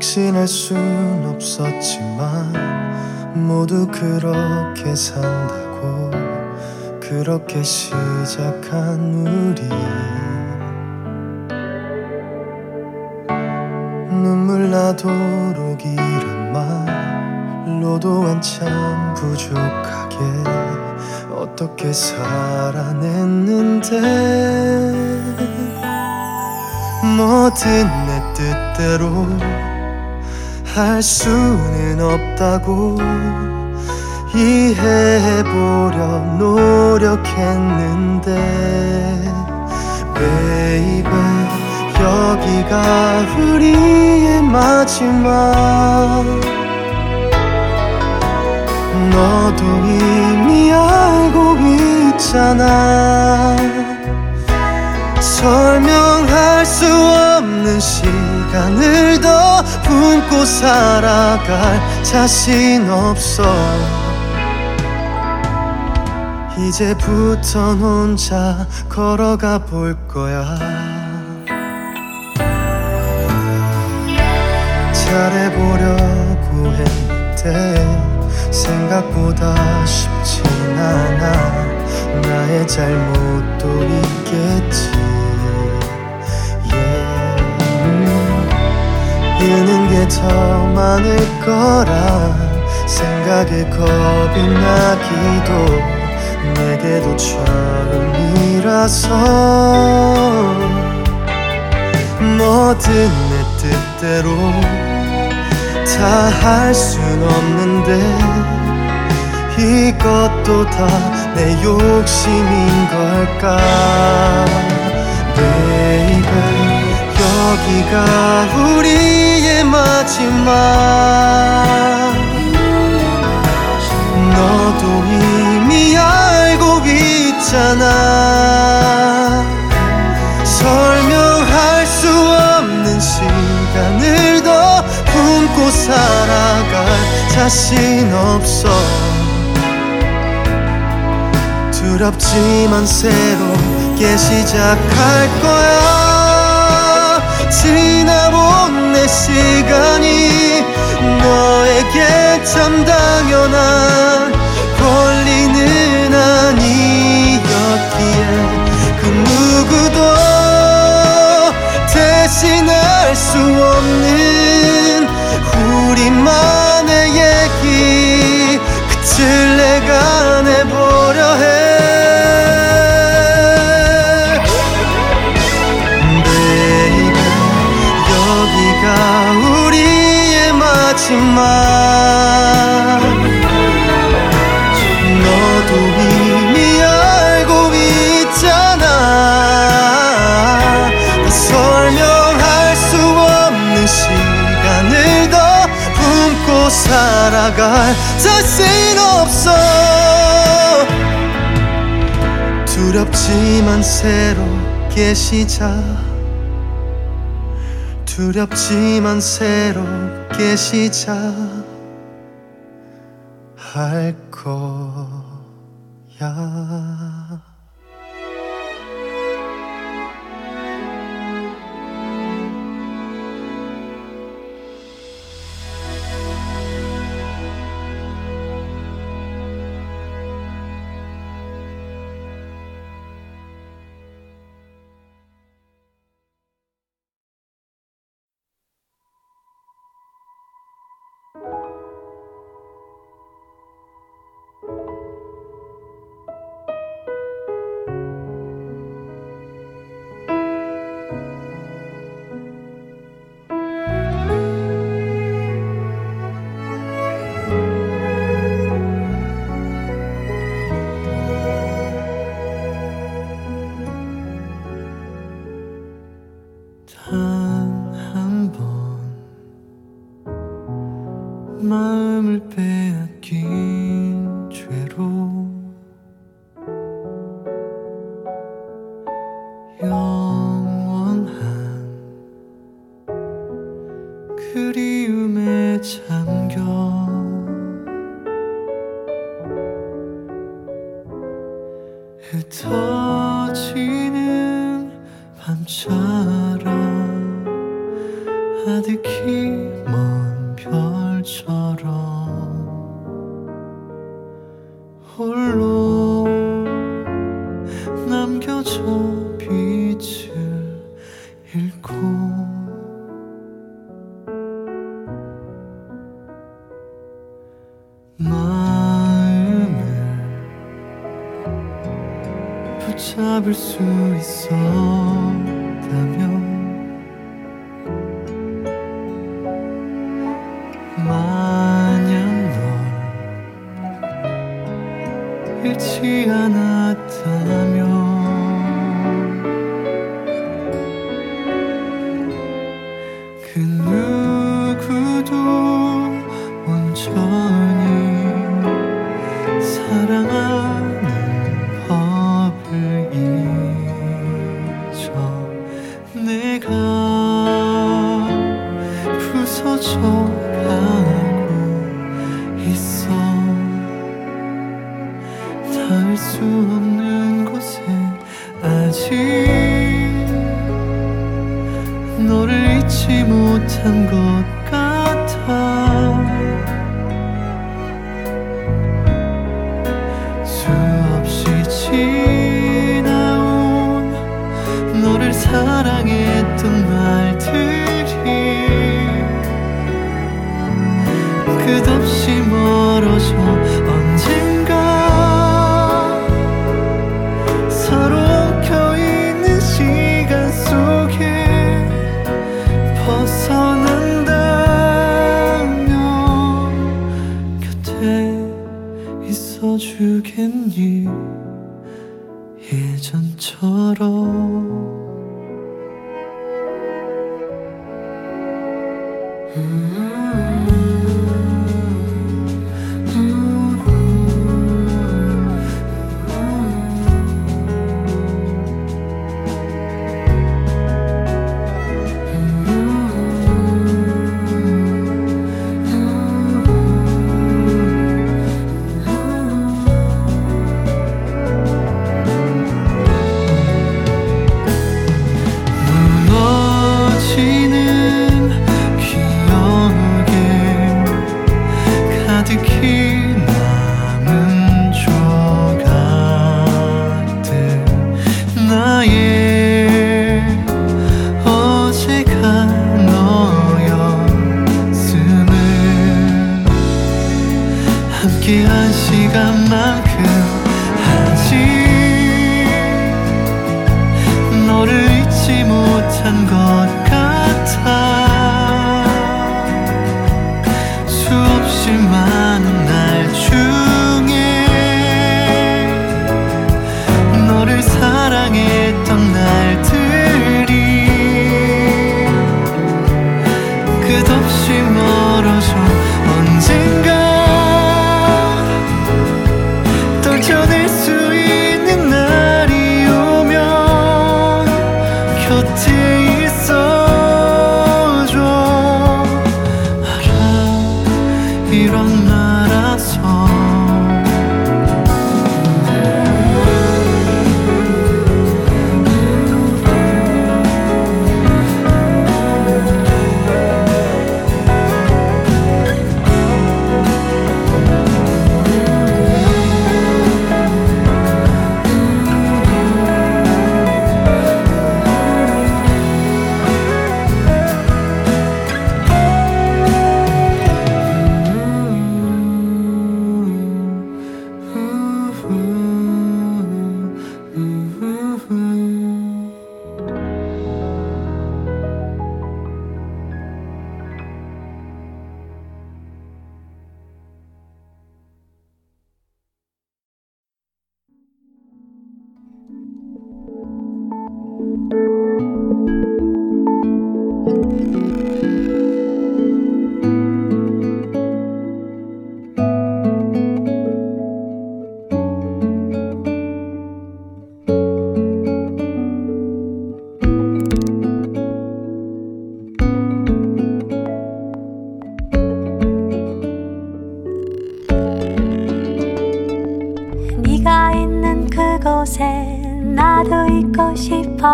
확신할 순 없었지만 모두 그렇게 산다고 그렇게 시작한 우리. 눈물 나도록 이란 말로도 한참 부족하게 어떻게 살아냈는데. 뭐든 내 뜻대로 할 수는 없다고 이해해보려 노력했는데 baby 여기가 우리의 마지막. 너도 이미 알고 있잖아 설명할 수 없는 시간을 더 품고 살아갈 자신 없어. 이제부턴 혼자 걸어가 볼 거야. 잘해보려고 했는데 생각보다 쉽진 않아. 나의 잘못도 있겠지 잃는 게 더 많을 거라 생각에 겁이 나기도 내게도 처음이라서. 뭐든 내 뜻대로 다 할 순 없는데 이것도 다 내 욕심인 걸까? Baby 여기가 우리의 마지막. 너도 이미 알고 있잖아. 설명할 수 없는 시간을 더 품고 살아갈 자신 없어. 두렵지만 새롭게 시작할 거야 시간이 너에게 참 당연한 권리는 아니었기에 그 누구도 대신할 수 없는 우리만의 얘기. 끝을 두렵지만 새롭게 시작. 두렵지만 새롭게 시작 수 있어.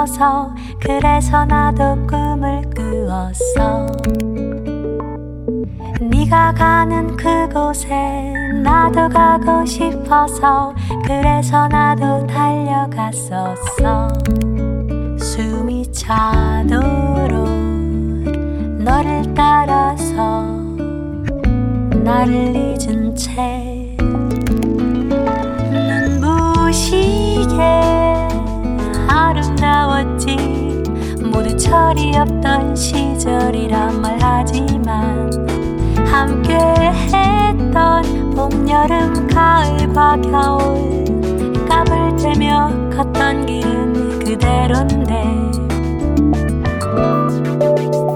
싶어서 그래서 나도 꿈을 꾸었어. 네가 가는 그곳에 나도 가고 싶어서 그래서 나도 달려갔었어. 숨이 차도록 너를 따라서 나를 잊은 채 철이 없던 시절이란 말하지만 함께 했던 봄, 여름, 가을과 겨울 까불 때며 걷던 길은 그대로인데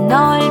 널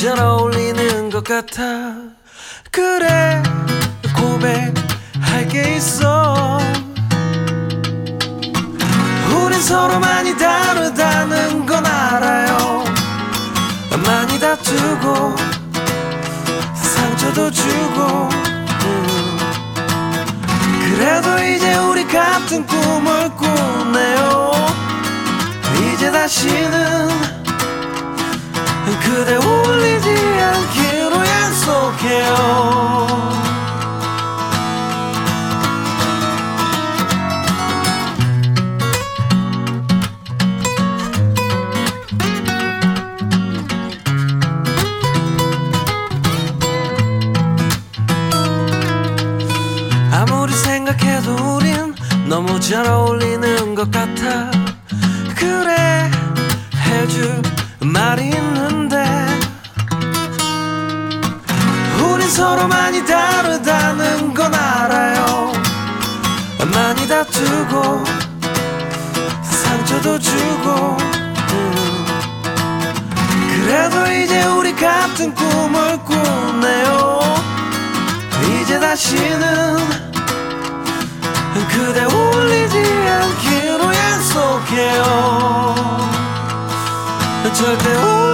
잘 어울리는 것 같아. 그래 고백할 게 있어. 우린 서로 많이 다르다는 건 알아요. 많이 다투고 상처도 주고. 그래도 이제 우리 같은 꿈을 꾸네요. 이제 다시는 그대 울리지 않기로 약속해요. 아무리 생각해도 우린 너무 잘 어울리는 것 같아. 그래 해줄 말이 있는데 우린 서로 많이 다르다는 건 알아요. 많이 다투고 상처도 주고 음. 그래도 이제 우리 같은 꿈을 꾸네요. 이제 다시는 그대 울리지 않기로 약속해요. 这片。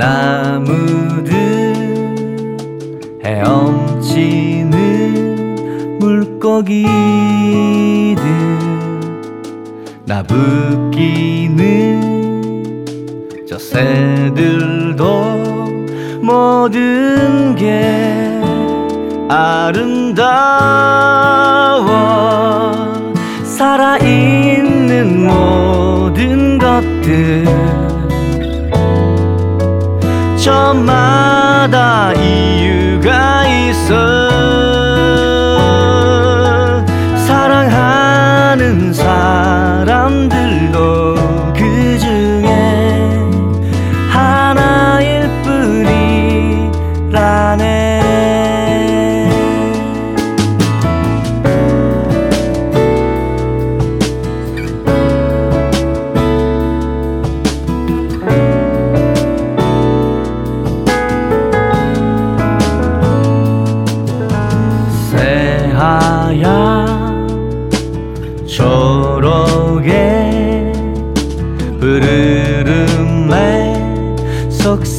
나무들 헤엄치는 물고기들 나부끼는 저 새들도 모든 게 아름다워 살아있는 모든 것들. ちょまだ言うがいそう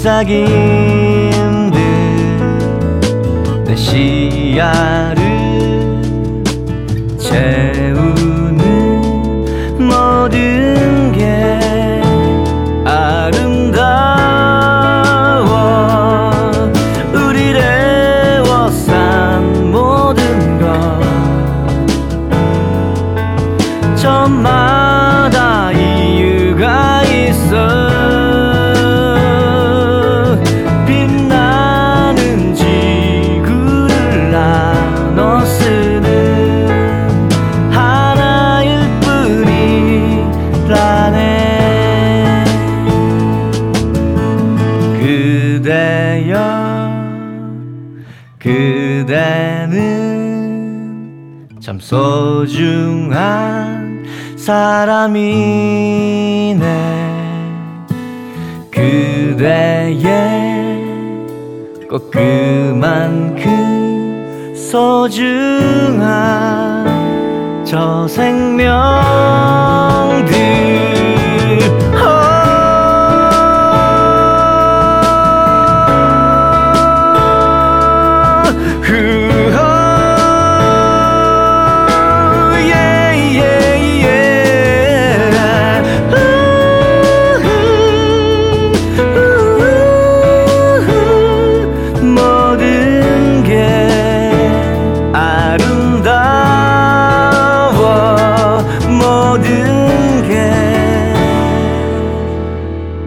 잎사귀들 내 시야를 Me.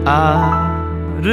아름다워.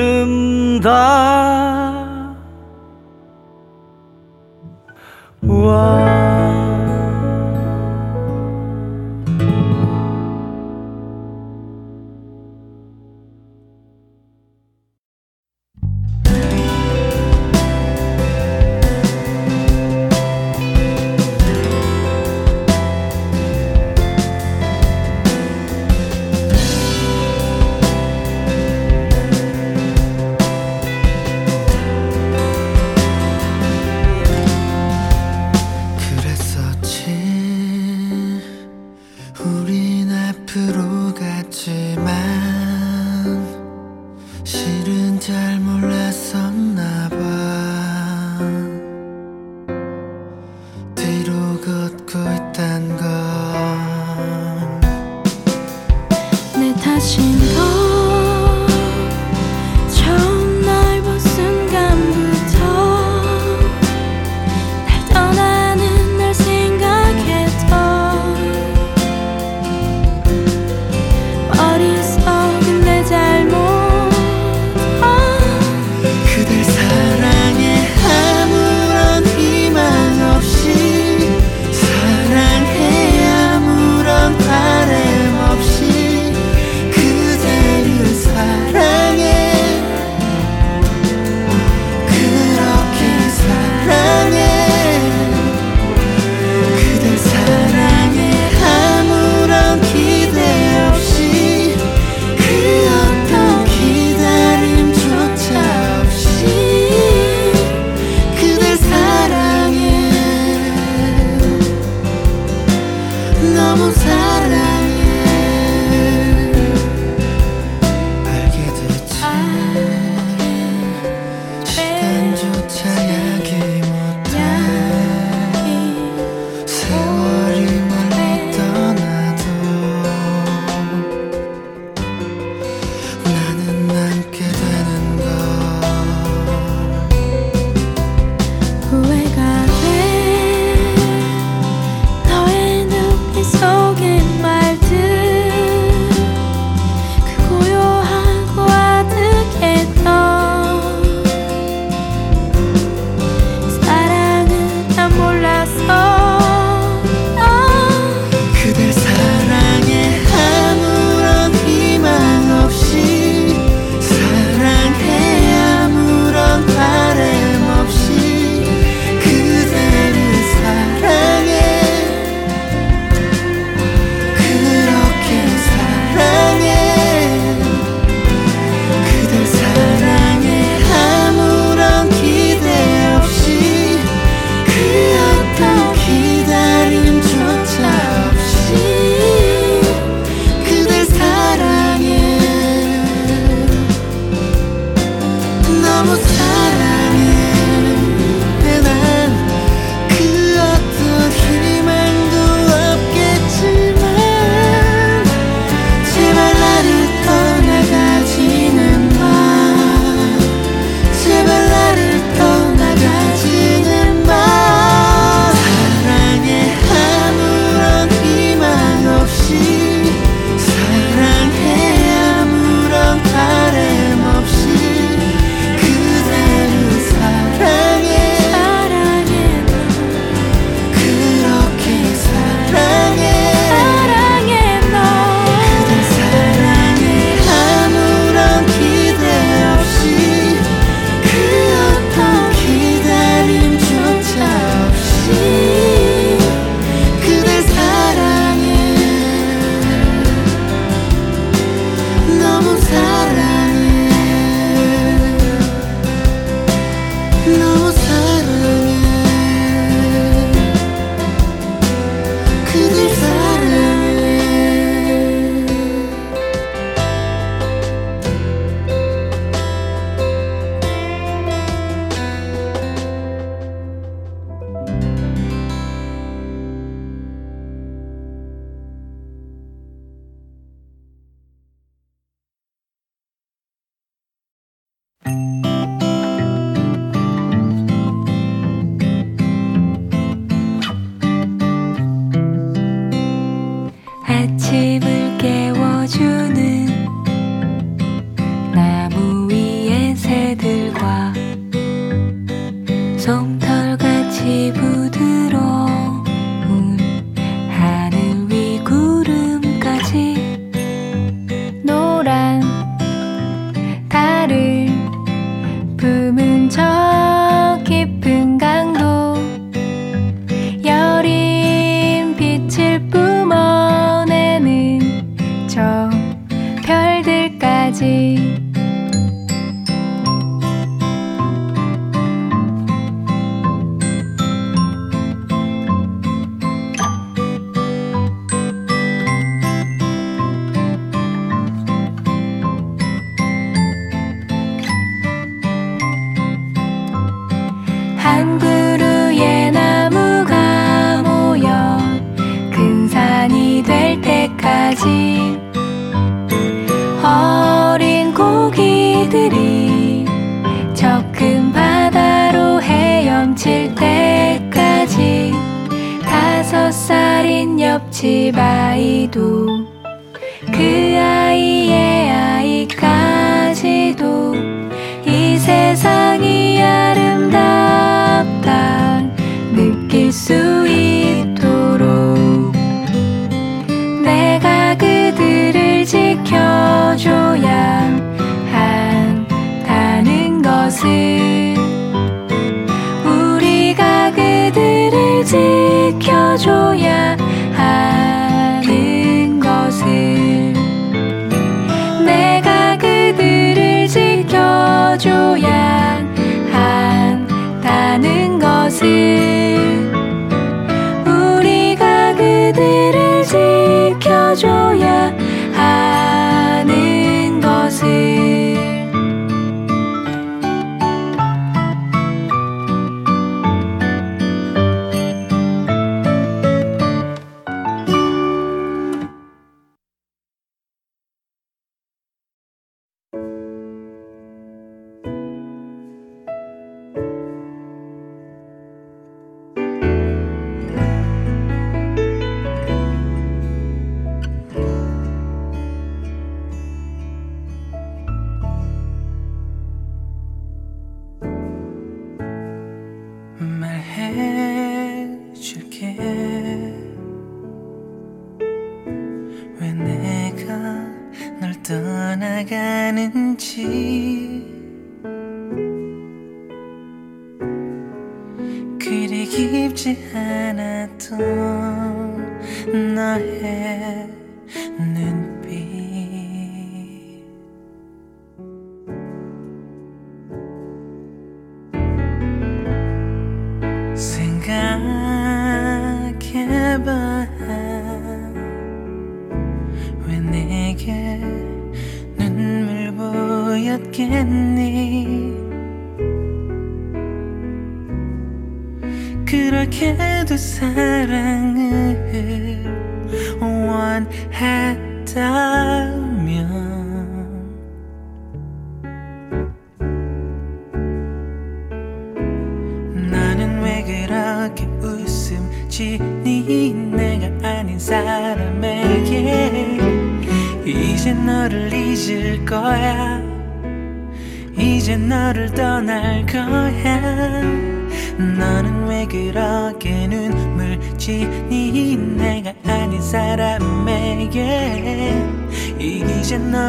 어린 고기들이 저 큰 바다로 헤엄칠 때까지 다섯 살인 옆집 아이도 그 아이의 아이까지도 이 세상이 아름답다 느낄 수 지켜줘야 한다는 것을 우리가 그들을 지켜줘야 하는 것을 내가 그들을 지켜줘야 한다는 것을 우리가 그들을 지켜줘야 하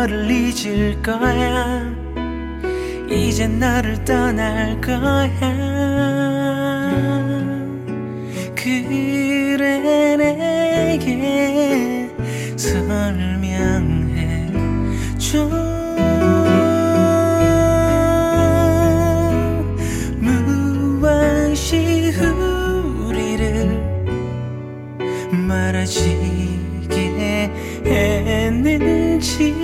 너를 잊을 거야 이제 너를 떠날 거야 그래 내게 설명해 줘. 멀어지게 했는지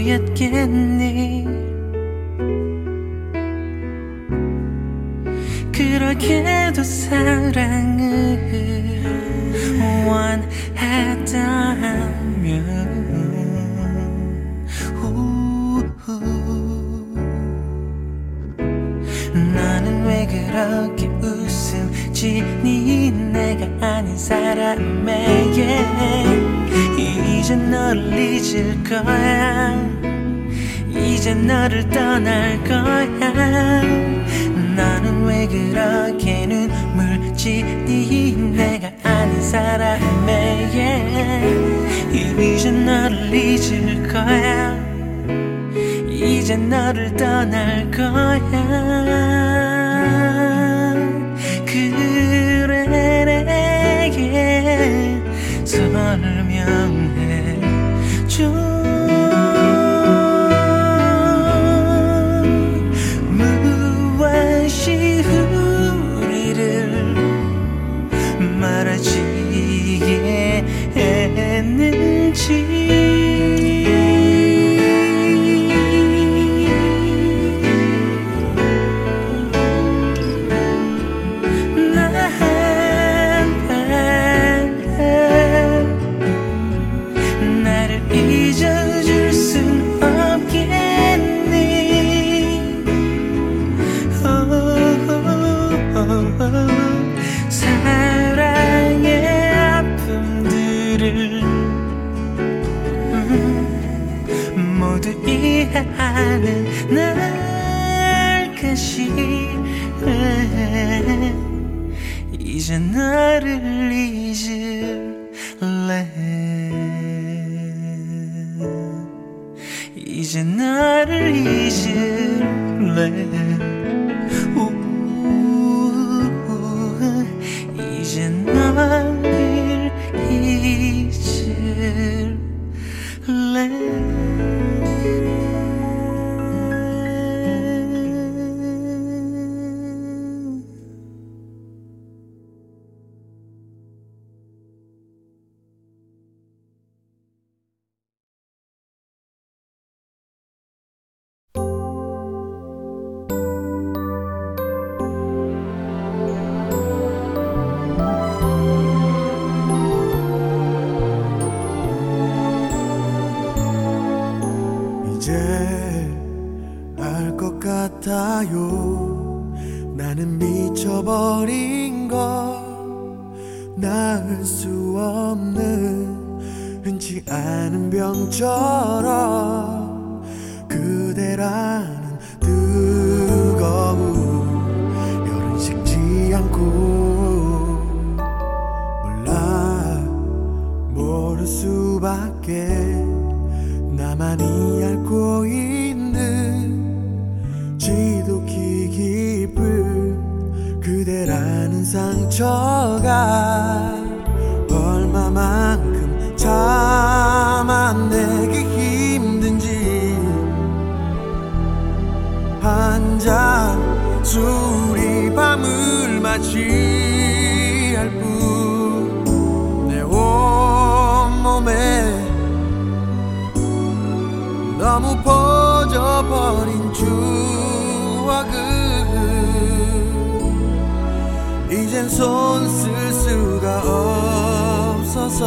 보였겠니? 그렇게도 사랑을 원했다면. 너는 왜 그렇게 웃음지 니? 내가 아닌 사람에게. 이제 너를 잊을 거야 이제 너를 떠날 거야. 너는 왜 그렇게 눈물 지니 내가 아닌 사람에게 이제 너를 잊을 거야. 이제 너를 떠날 거야 그대라는 뜨거운 열은 식지 않고 몰라 모를 수밖에 나만이 앓고 있는 지독히 깊은 그대라는 상처 한잔 술이 밤을 맞이할 뿐 내 온몸에 너무 퍼져버린 추억은 이젠 손 쓸 수가 없어서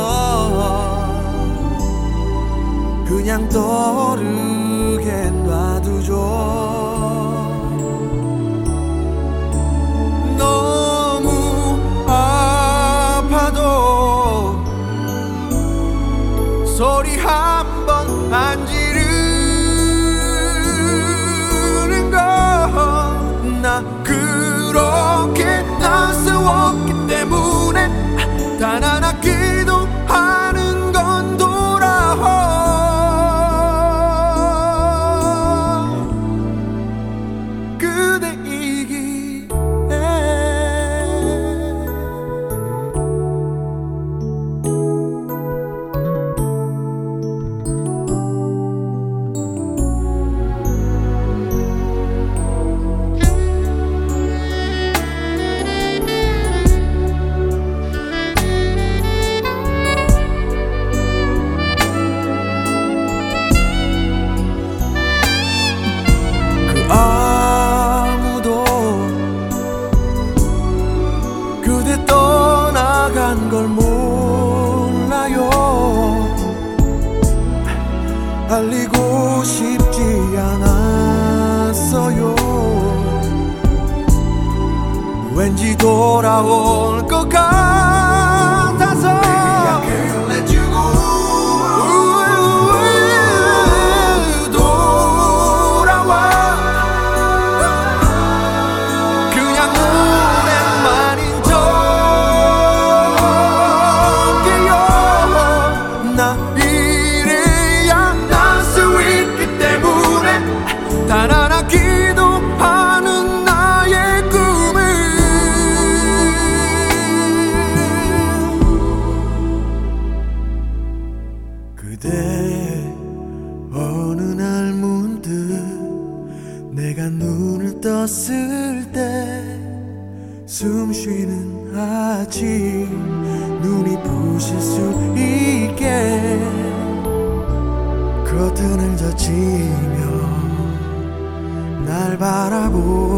그냥 떠오르게 놔두죠 한번 안 지르는 건나 그렇게 나서웠기 때문에 단 하나 있을지 눈이 부실 수 있게 커튼을 젖히며 날 바라보